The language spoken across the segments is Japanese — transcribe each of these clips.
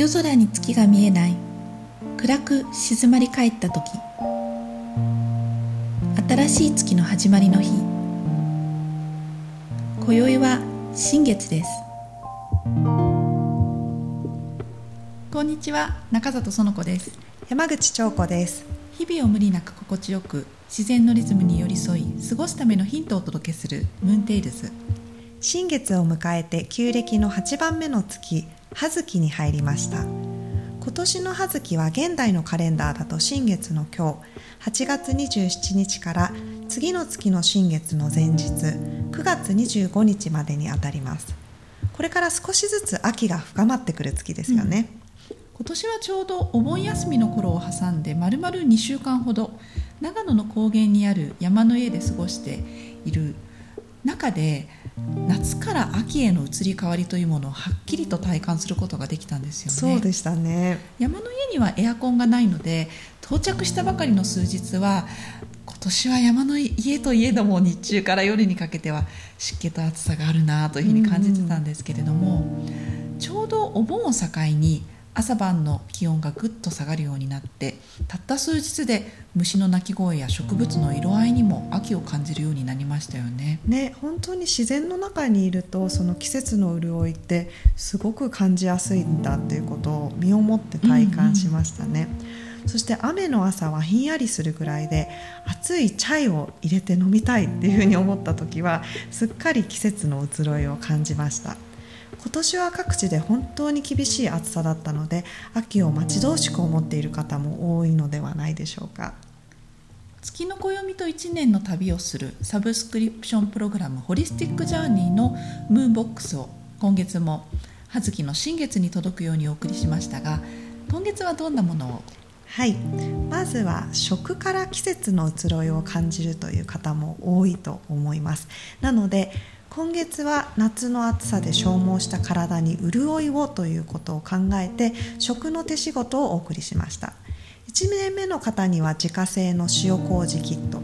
夜空に月が見えない。暗く静まり返った時。新しい月の始まりの日。今宵は新月です。こんにちは。中里園子です。山口彫子です。日々を無理なく心地よく自然のリズムに寄り添い過ごすためのヒントをお届けするムーンテイルズ。新月を迎えて旧暦の8番目の月葉月に入りました。今年の葉月は現代のカレンダーだと新月の今日8月27日から次の月の新月の前日9月25日までにあたります。これから少しずつ秋が深まってくる月ですよね、うん、今年はちょうどお盆休みの頃を挟んでまるまる2週間ほど長野の高原にある山の家で過ごしている中で夏から秋への移り変わりというものをはっきりと体感することができたんですよね。そうでしたね山の家にはエアコンがないので到着したばかりの数日は今年は山の家といえども日中から夜にかけては湿気と暑さがあるなというふうに感じてたんですけれども、ちょうどお盆を境に朝晩の気温がぐっと下がるようになってたった数日で虫の鳴き声や植物の色合いにも秋を感じるようになりましたよね。ね本当に自然の中にいるとその季節の潤いってすごく感じやすいんだっていうことを身をもって体感しましたね。うんうん、そして雨の朝はひんやりするぐらいで熱いチャイを入れて飲みたいっていうふうに思った時はすっかり季節の移ろいを感じました。今年は各地で本当に厳しい暑さだったので秋を待ち遠しく思っている方も多いのではないでしょうか。月の暦と1年の旅をするサブスクリプションプログラムホリスティックジャーニーのムーンボックスを今月も葉月の新月に届くようにお送りしましたが今月はどんなものを？はい。まずは食から季節の移ろいを感じるという方も多いと思います。なので今月は夏の暑さで消耗した体に潤いをということを考えて食の手仕事をお送りしました。1年目の方には自家製の塩麹キット。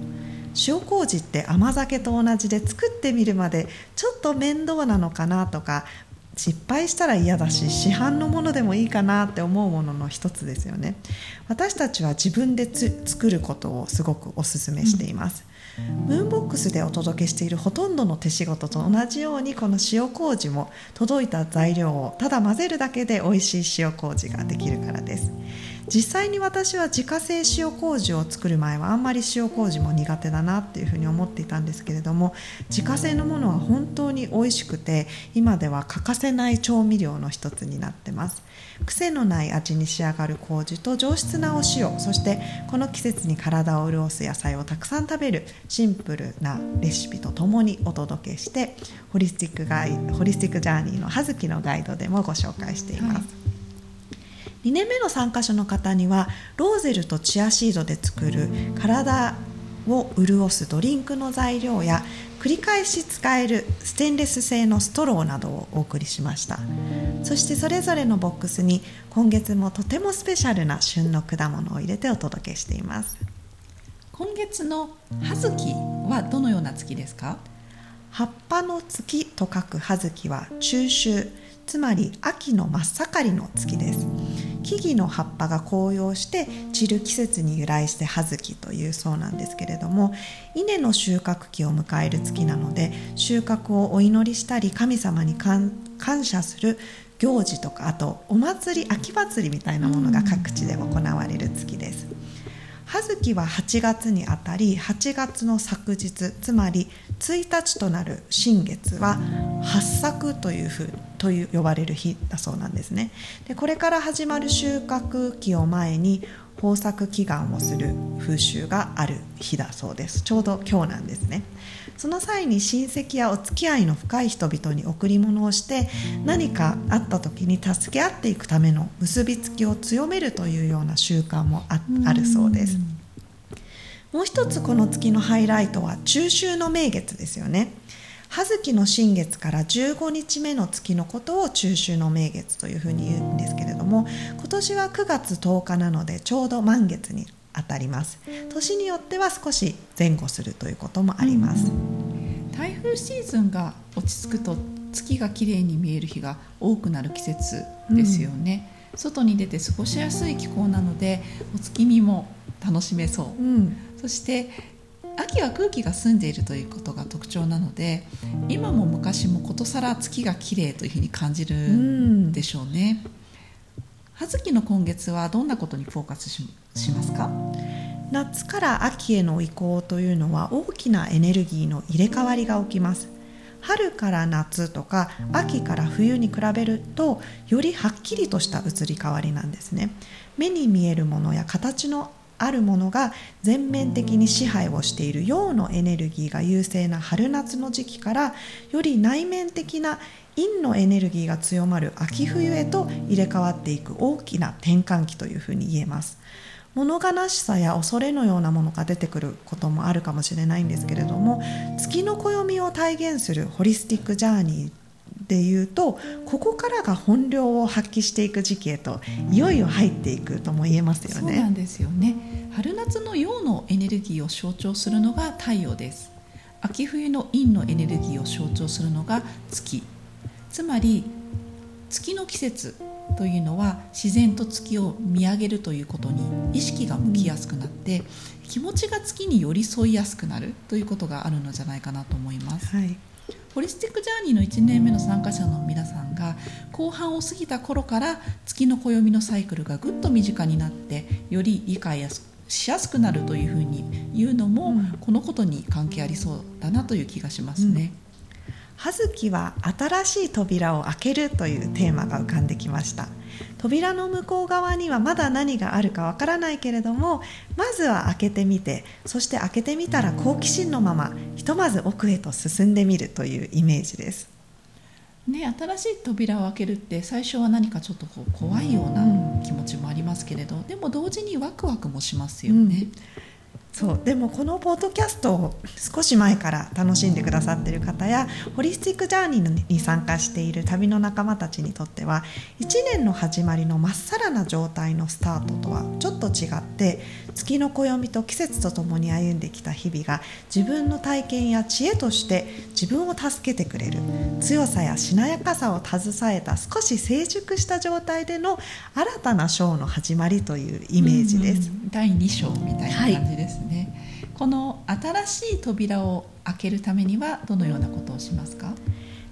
塩麹って甘酒と同じで作ってみるまでちょっと面倒なのかなとか失敗したら嫌だし市販のものでもいいかなって思うものの一つですよね。私たちは自分で作ることをすごくおすすめしています、うんムーンボックスでお届けしているほとんどの手仕事と同じようにこの塩麹も届いた材料をただ混ぜるだけで美味しい塩麹ができるからです。実際に私は自家製塩麹を作る前はあんまり塩麹も苦手だなっていうふうに思っていたんですけれども自家製のものは本当に美味しくて今では欠かせない調味料の一つになってます。癖のない味に仕上がる麹と上質なお塩そしてこの季節に体を潤す野菜をたくさん食べるシンプルなレシピとともにお届けしてホリスティックガイホリスティックジャーニーの葉月のガイドでもご紹介しています、はい。2年目の参加者の方にはローゼルとチアシードで作る体を潤すドリンクの材料や繰り返し使えるステンレス製のストローなどをお送りしました。そしてそれぞれのボックスに今月もとてもスペシャルな旬の果物を入れてお届けしています。今月の葉月はどのような月ですか？葉っぱの月と書く葉月は中秋つまり秋の真っ盛りの月です木々の葉っぱが紅葉して散る季節に由来して葉月というそうなんですけれども稲の収穫期を迎える月なので収穫をお祈りしたり神様に感謝する行事とかあとお祭り秋祭りみたいなものが各地で行われる月です。葉月は8月にあたり8月の昨日つまり1日となる新月は八作というふうという呼ばれる日だそうなんですね。でこれから始まる収穫期を前に豊作祈願をする風習がある日だそうです。ちょうど今日なんですね。その際に親戚やお付き合いの深い人々に贈り物をして何かあった時に助け合っていくための結びつきを強めるというような習慣もああるそうです。もう一つこの月のハイライトは中秋の名月ですよね葉月の新月から15日目の月のことを中秋の名月というふうに言うんですけれども今年は9月10日なのでちょうど満月に当たります。年によっては少し前後するということもあります、台風シーズンが落ち着くと月が綺麗に見える日が多くなる季節ですよね、外に出て過ごしやすい気候なのでお月見も楽しめそう、うん、そして秋は空気が澄んでいるということが特徴なので今も昔もことさら月が綺麗というふうに感じるん。でしょうね。葉月の今月はどんなことにフォーカスしますか？夏から秋への移行というのは大きなエネルギーの入れ替わりが起きます。春から夏とか秋から冬に比べるとよりはっきりとした移り変わりなんですね。目に見えるものや形のあるものが全面的に支配をしている陽のエネルギーが優勢な春夏の時期からより内面的な陰のエネルギーが強まる秋冬へと入れ替わっていく大きな転換期というふうに言えます。物悲しさや恐れのようなものが出てくることもあるかもしれないんですけれども月の暦を体現するホリスティックジャーニーでいうとここからが本領を発揮していく時期へといよいよ入っていくとも言えますよね。そうなんですよね。春夏の陽のエネルギーを象徴するのが太陽です。秋冬の陰のエネルギーを象徴するのが月。つまり月の季節というのは自然と月を見上げるということに意識が向きやすくなって、気持ちが月に寄り添いやすくなるということがあるのじゃないかなと思います。はいホリスティックジャーニーの1年目の参加者の皆さんが後半を過ぎた頃から月の暦のサイクルがぐっと身近になってより理解やしやすくなるというふうに言うのも、うん、このことに関係ありそうだなという気がしますね。うん。葉月は新しい扉を開けるというテーマが浮かんできました扉の向こう側にはまだ何があるかわからないけれどもまずは開けてみてそして開けてみたら好奇心のままひとまず奥へと進んでみるというイメージです。ね、新しい扉を開けるって最初は何かちょっとこう怖いような気持ちもありますけれど、うん、でも同時にワクワクもしますよね。うんそうでもこのポッドキャストを少し前から楽しんでくださっている方やホリスティックジャーニーに参加している旅の仲間たちにとっては1年の始まりのまっさらな状態のスタートとはちょっと違って月の暦と季節とともに歩んできた日々が自分の体験や知恵として自分を助けてくれる強さやしなやかさを携えた少し成熟した状態での新たな章の始まりというイメージです。うんうん、第2章みたいな感じですね、ね、この新しい扉を開けるためにはどのようなことをしますか？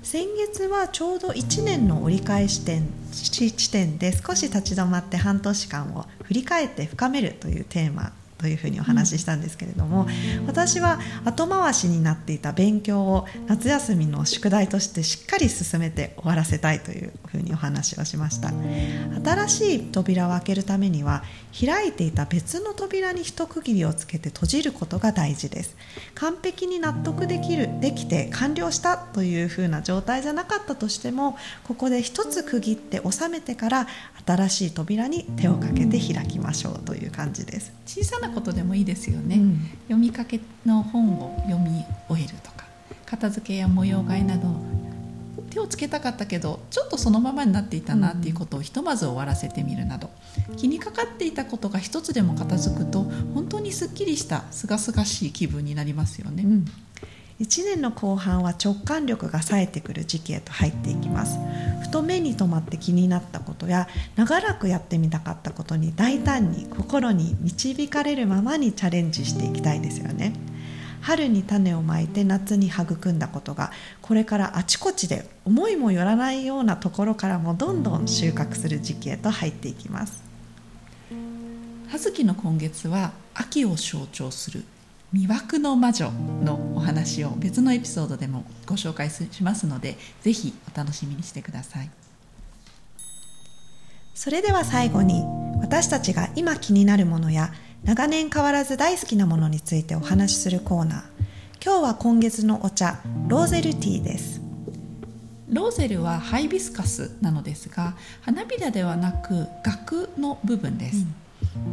先月はちょうど1年の折り返し点地点で少し立ち止まって半年間を振り返って深めるというテーマというふうにお話ししたんですけれども、私は後回しになっていた勉強を夏休みの宿題としてしっかり進めて終わらせたいというふうにお話をしました。新しい扉を開けるためには開いていた別の扉に一区切りをつけて閉じることが大事です。完璧に納得できるできて完了したというふうな状態じゃなかったとしてもここで一つ区切って収めてから新しい扉に手をかけて開きましょうという感じです。小さなことでもいいですよね、うん、読みかけの本を読み終えるとか片付けや模様替えなど手をつけたかったけどちょっとそのままになっていたなっていうことをひとまず終わらせてみるなど気にかかっていたことが一つでも片付くと本当にすっきりしたすがすがしい気分になりますよね。うん1年の後半は直感力が冴えてくる時期へと入っていきます。ふと目に留まって気になったことや長らくやってみたかったことに大胆に心に導かれるままにチャレンジしていきたいですよね。春に種をまいて夏に育んだことがこれからあちこちで思いもよらないようなところからもどんどん収穫する時期へと入っていきます。葉月の今月は秋を象徴する魅惑の魔女のお話を別のエピソードでもご紹介しますのでぜひお楽しみにしてください。それでは最後に私たちが今気になるものや長年変わらず大好きなものについてお話しするコーナー。今日は今月のお茶ローゼルティーです。ローゼルはハイビスカスなのですが花びらではなく額の部分です、うん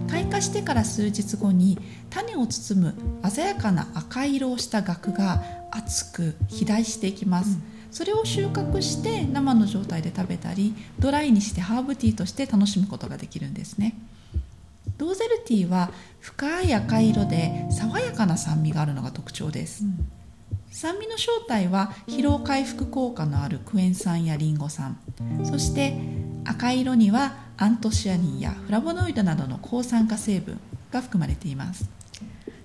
開花してから数日後に種を包む鮮やかな赤色をした額が厚く肥大していきます、うん、それを収穫して生の状態で食べたりドライにしてハーブティーとして楽しむことができるんですね。ローゼルティーは深い赤色で爽やかな酸味があるのが特徴です、うん、酸味の正体は疲労回復効果のあるクエン酸やリンゴ酸。そして赤色にはアントシアニンやフラボノイドなどの抗酸化成分が含まれています。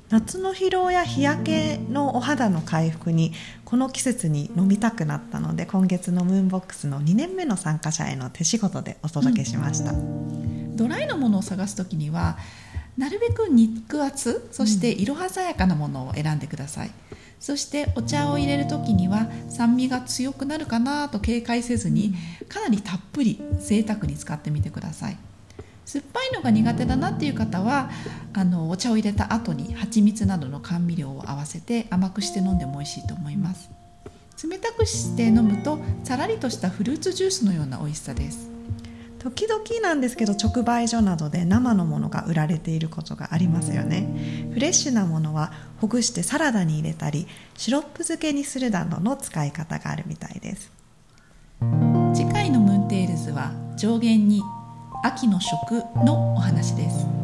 夏の疲労や日焼けのお肌の回復にこの季節に飲みたくなったので今月のムーンボックスの2年目の参加者への手仕事でお届けしました、うん、ドライのものを探す時にはなるべく肉厚そして色鮮やかなものを選んでください、うん、そしてお茶を入れる時には酸味が強くなるかなと警戒せずにかなりたっぷり贅沢に使ってみてください。酸っぱいのが苦手だなっていう方はあのお茶を入れた後に蜂蜜などの甘味料を合わせて甘くして飲んでも美味しいと思います。冷たくして飲むとさらりとしたフルーツジュースのような美味しさです時々なんですけど直売所などで生のものが売られていることがありますよね。フレッシュなものはほぐしてサラダに入れたりシロップ漬けにするなどの使い方があるみたいです。次回のムーンテールズは上限に秋の食のお話です。